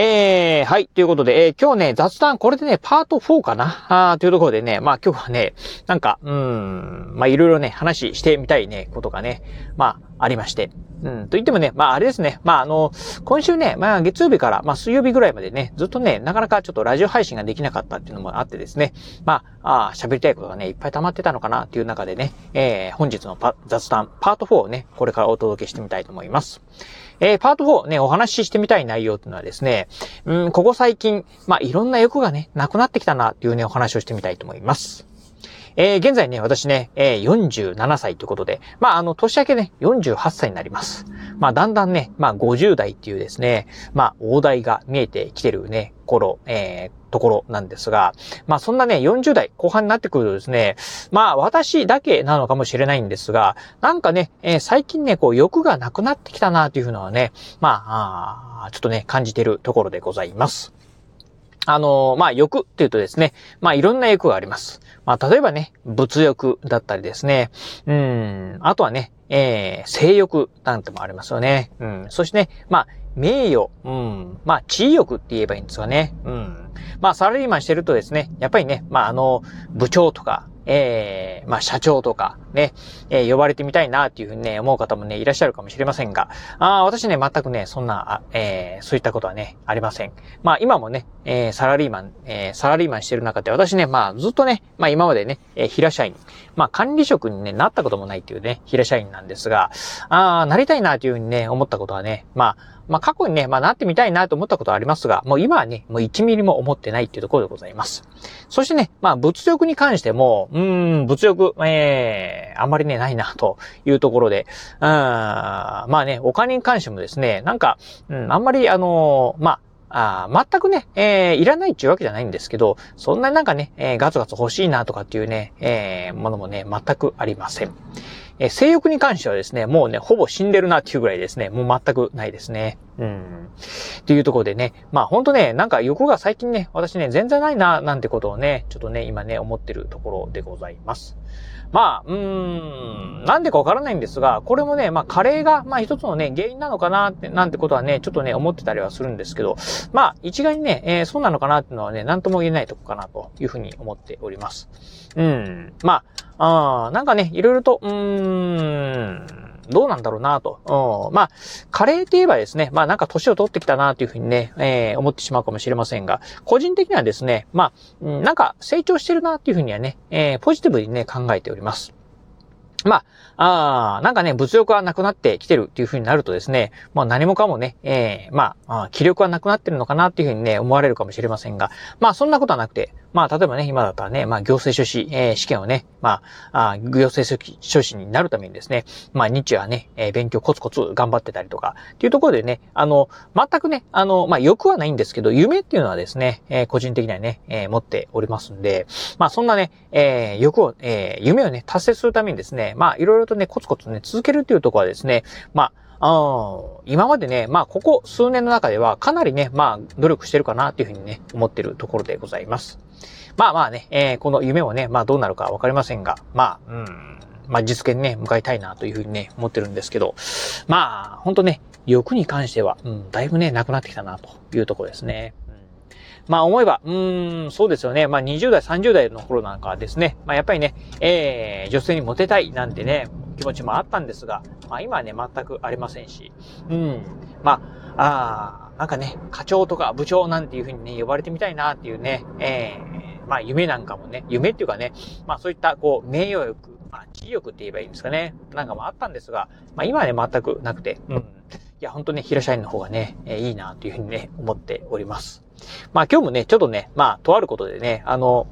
えー、はい。ということで、えー、今日ね、雑談、これでね、パート4かな？あというところでね、まあ今日はね、なんか、うん、まあいろいろね、話してみたいね、ことがね、まあありまして。うん、と言ってもね、まああれですね、まああの、今週ね、まあ月曜日から、まあ水曜日ぐらいまでね、ずっとね、なかなかちょっとラジオ配信ができなかったっていうのもあってですね、まあ、あ喋りたいことがね、いっぱい溜まってたのかなっていう中でね、えー、本日の雑談、パート4をね、これからお届けしてみたいと思います。えー、パート4ね、お話ししてみたい内容っていうのはですね、うん、ここ最近、まあ、いろんな欲がね、なくなってきたなというね、お話をしてみたいと思います。えー、現在ね、私ね、えー、47歳ということで、まあ、あの、年明けね、48歳になります。まあ、だんだんね、まあ、50代っていうですね、まあ、大台が見えてきてるね、頃、えー、ところなんですが、まあそんなね、40代後半になってくるとですね、まあ私だけなのかもしれないんですが、なんかね、えー、最近ね、こう欲がなくなってきたなというのはね、まああ、ちょっとね、感じてるところでございます。あの、まあ欲っていうとですね、まあいろんな欲があります。まあ例えばね、物欲だったりですね、うん、あとはね、えー、性欲なんてもありますよね。うん。そしてね、まあ、名誉、うん。まあ、地位欲って言えばいいんですかね。うん。まあ、サラリーマンしてるとですね、やっぱりね、まあ、あの、部長とか、ええー、まあ、社長とか、ね、えー、呼ばれてみたいなっていうふうにね、思う方もね、いらっしゃるかもしれませんが、あ私ね、全くね、そんな、えー、そういったことはね、ありません。まあ、今もね、えー、サラリーマン、えー、サラリーマンしてる中で、私ね、まあ、ずっとね、まあ、今までね、えー、平社員、まあ、管理職にね、なったこともないっていうね、平社員なんですが、ああ、なりたいなというふうにね、思ったことはね、まあ、まあ過去にね、まあなってみたいなと思ったことはありますが、もう今はね、もう1ミリも思ってないっていうところでございます。そしてね、まあ物欲に関しても、うん、物欲、えー、あんまりね、ないなというところで、うん、まあね、お金に関してもですね、なんか、うん、あんまりあのー、まあ、あ全くね、えー、いらないっていうわけじゃないんですけど、そんなになんかね、えー、ガツガツ欲しいなとかっていうね、えー、ものもね、全くありません。え性欲に関してはですね、もうね、ほぼ死んでるなっていうぐらいですね、もう全くないですね。うん。っていうところでね、まあほんとね、なんか欲が最近ね、私ね、全然ないな、なんてことをね、ちょっとね、今ね、思ってるところでございます。まあ、うーん、なんでかわからないんですが、これもね、まあ、カレーが、まあ、一つのね、原因なのかなって、なんてことはね、ちょっとね、思ってたりはするんですけど、まあ、一概にね、えー、そうなのかなっていうのはね、なんとも言えないとこかなというふうに思っております。うん、まあ、あなんかね、いろいろと、うーん、どうなんだろうなと。うん、まあ、カレーって言えばですね、まあなんか年を取ってきたなというふうにね、えー、思ってしまうかもしれませんが、個人的にはですね、まあ、なんか成長してるなっていうふうにはね、えー、ポジティブにね、考えております。まあ、ああ、なんかね、物欲はなくなってきてるっていう風になるとですね、もう何もかもね、ええー、まあ、気力はなくなってるのかなっていう風にね、思われるかもしれませんが、まあそんなことはなくて、まあ例えばね、今だったらね、まあ行政書士、えー、試験をね、まあ、あ行政書士になるためにですね、まあ日夜ね、えー、勉強コツコツ頑張ってたりとか、っていうところでね、あの、全くね、あの、まあ欲はないんですけど、夢っていうのはですね、えー、個人的にはね、えー、持っておりますんで、まあそんなね、えー、欲を、えー、夢をね、達成するためにですね、まあいろいろとね、コツコツね、続けるっていうところはですね、まあ、あ今までね、まあ、ここ数年の中ではかなりね、まあ、努力してるかなっていうふうにね、思ってるところでございます。まあまあね、えー、この夢をね、まあどうなるかわかりませんが、まあ、うん、まあ実現にね、向かいたいなというふうにね、思ってるんですけど、まあ、ほんとね、欲に関しては、うん、だいぶね、なくなってきたなというところですね。まあ思えば、うーん、そうですよね。まあ20代、30代の頃なんかはですね、まあやっぱりね、えー、女性にモテたいなんてね、気持ちもあったんですが、まあ今はね、全くありませんし、うん、まあ、あなんかね、課長とか部長なんていうふうにね、呼ばれてみたいなっていうね、えー、まあ夢なんかもね、夢っていうかね、まあそういったこう、名誉欲、まあ地位欲って言えばいいんですかね、なんかもあったんですが、まあ今はね、全くなくて、うん。いや、本当ね、平社員の方がね、えー、いいなというふうにね、思っております。まあ今日もね、ちょっとね、まあ、とあることでね、あの、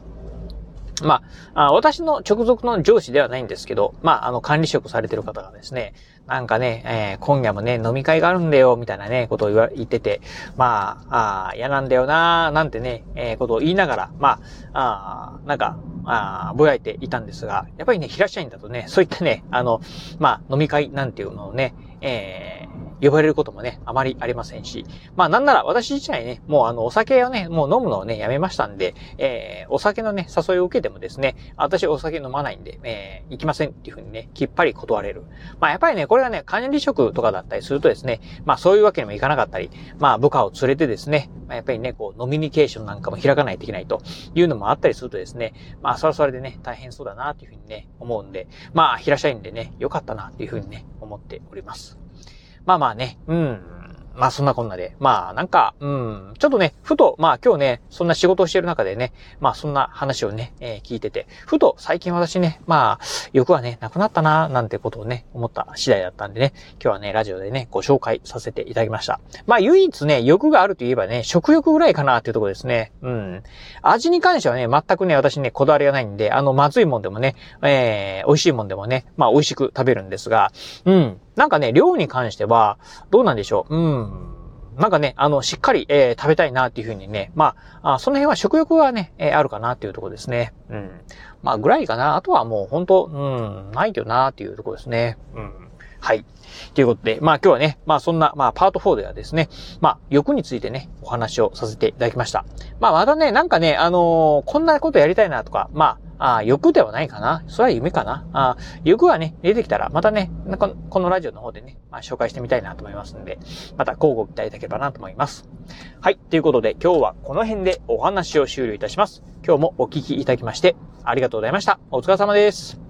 まあ、あ私の直属の上司ではないんですけど、まあ、あの、管理職されてる方がですね、なんかね、えー、今夜もね、飲み会があるんだよ、みたいなね、ことを言わ、言ってて、まあ、あ嫌なんだよななんてね、えー、ことを言いながら、まあ、あなんか、あぼやいていたんですが、やっぱりね、平社員だとね、そういったね、あの、まあ、飲み会なんていうのをね、えー、呼ばれることもね、あまりありませんし、まあなんなら私自体ね、もうあのお酒をね、もう飲むのをね、やめましたんで、えー、お酒のね、誘いを受けてもですね、私お酒飲まないんで、えー、行きませんっていうふうにね、きっぱり断れる。まあやっぱりね、これがね、管理職とかだったりするとですね、まあそういうわけにもいかなかったり、まあ部下を連れてですね、まあ、やっぱりね、こう、ノミニケーションなんかも開かないといけないというのもあったりするとですね、まあそれはそれでね、大変そうだなというふうにね、思うんで、まあ平社員でね、良かったなというふうにね、思っております。まあまあね、うん。まあそんなこんなで。まあなんか、うん、ちょっとね、ふと、まあ今日ね、そんな仕事をしてる中でね、まあそんな話をね、えー、聞いてて、ふと最近私ね、まあ、欲はね、なくなったな、なんてことをね、思った次第だったんでね、今日はね、ラジオでね、ご紹介させていただきました。まあ唯一ね、欲があるといえばね、食欲ぐらいかなっていうところですね。うん。味に関してはね、全くね、私ね、こだわりがないんで、あの、まずいもんでもね、えー、美味しいもんでもね、まあ美味しく食べるんですが、うん。なんかね、量に関しては、どうなんでしょう。うん。なんかね、あの、しっかり、えー、食べたいなっていうふうにね、まあ、あその辺は食欲はね、えー、あるかなっていうところですね。うん。まあ、ぐらいかな。あとはもう本当うん、ないよなっていうところですね。うん。はい。ということで、まあ今日はね、まあそんな、まあパート4ではですね、まあ欲についてね、お話をさせていただきました。まあまたね、なんかね、あのー、こんなことやりたいなとか、まあ、あ欲ではないかな。それは夢かな。あ欲はね、出てきたら、またね、このラジオの方でね、まあ、紹介してみたいなと思いますので、また交互期待いただければなと思います。はい。ということで、今日はこの辺でお話を終了いたします。今日もお聞きいただきまして、ありがとうございました。お疲れ様です。